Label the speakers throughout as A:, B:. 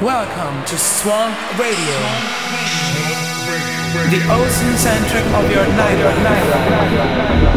A: Welcome to Swamp Radio, the ocean centric of your night.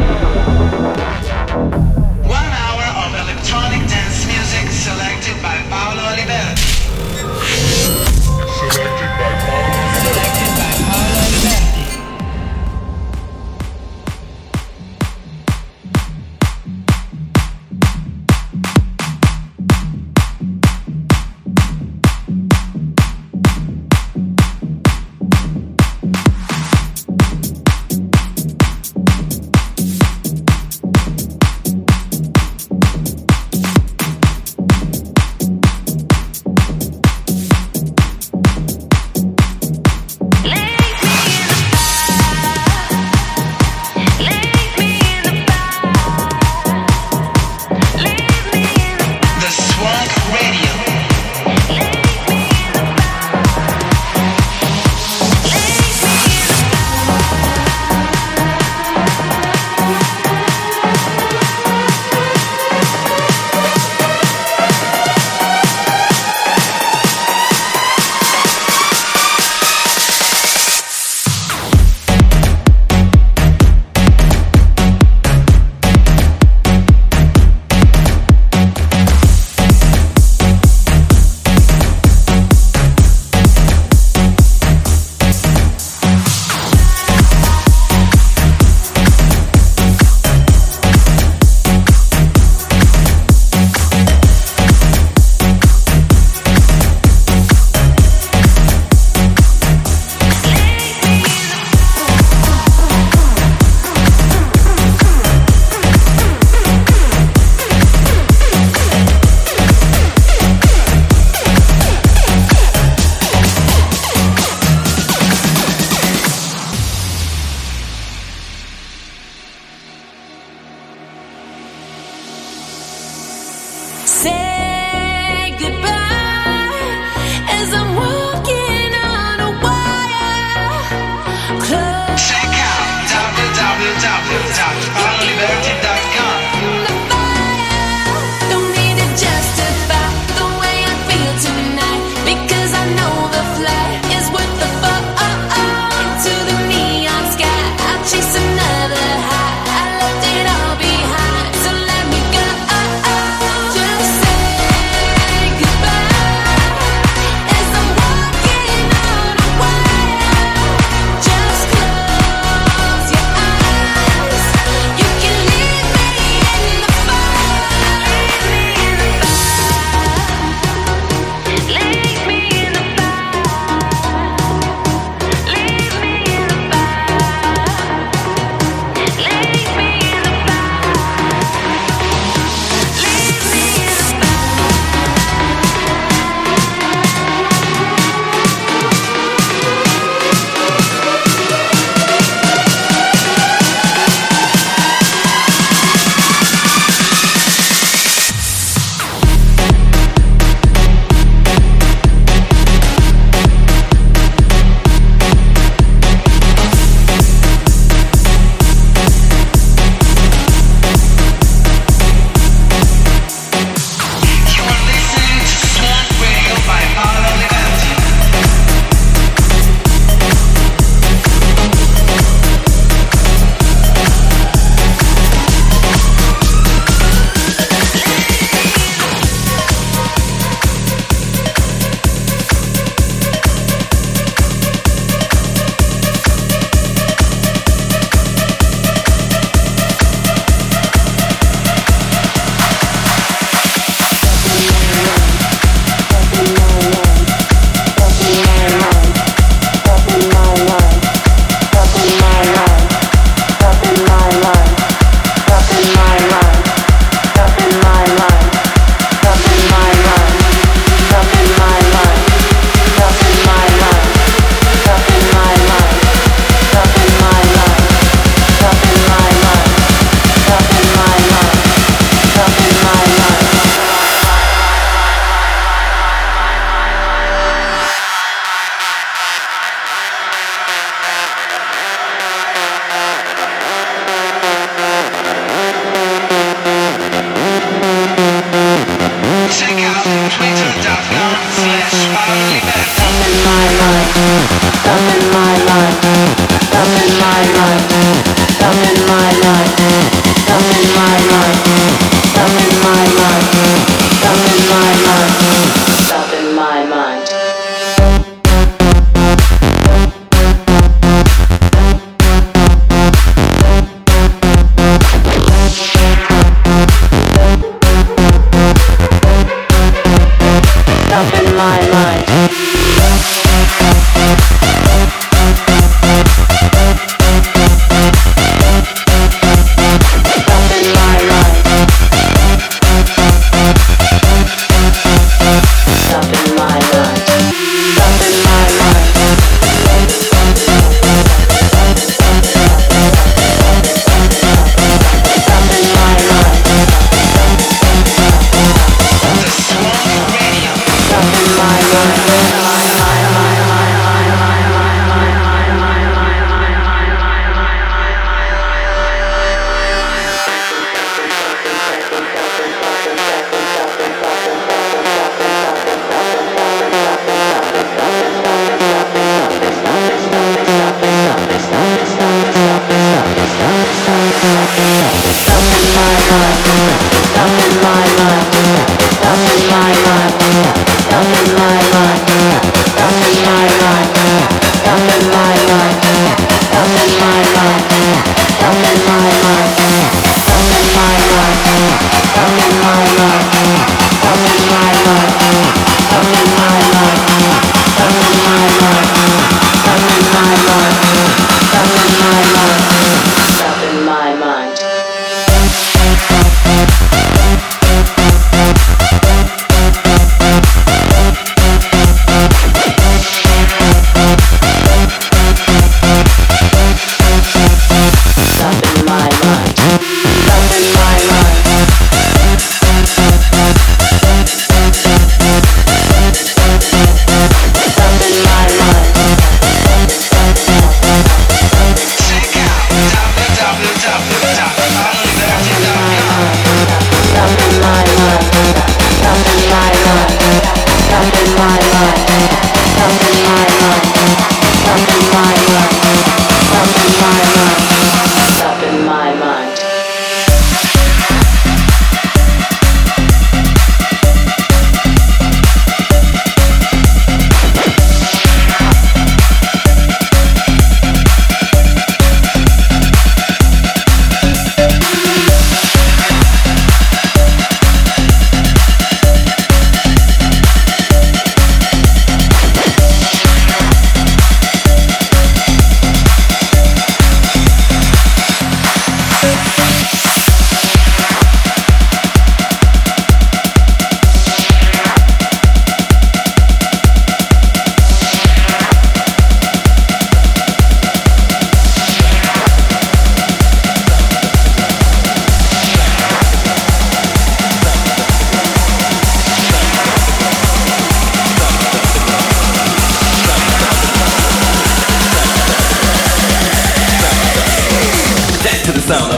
B: Come in my
C: life.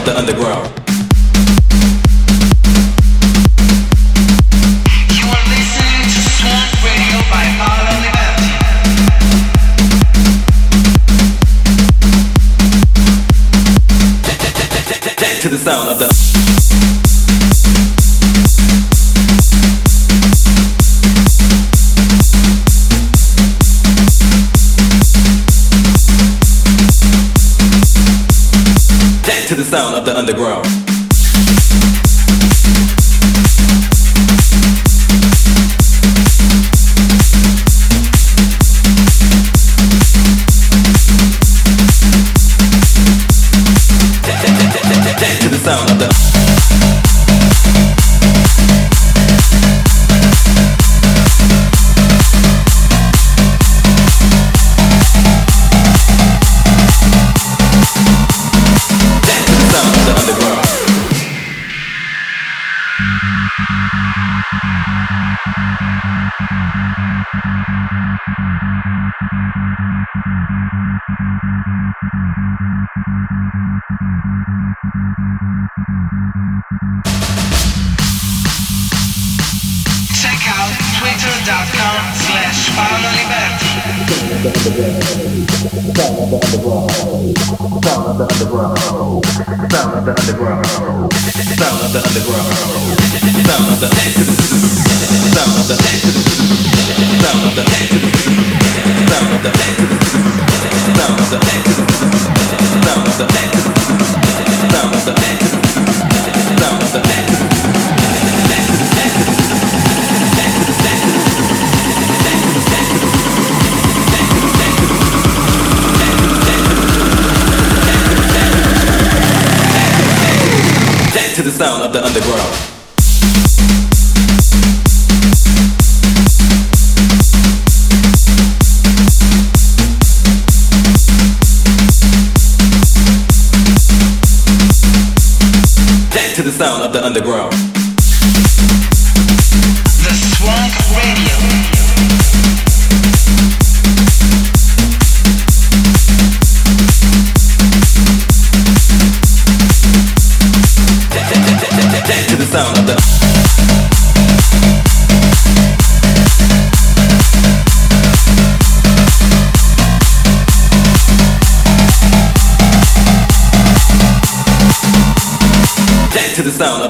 C: the underground. to the sound of the underground. to the sound of the underground.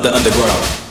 C: the underground.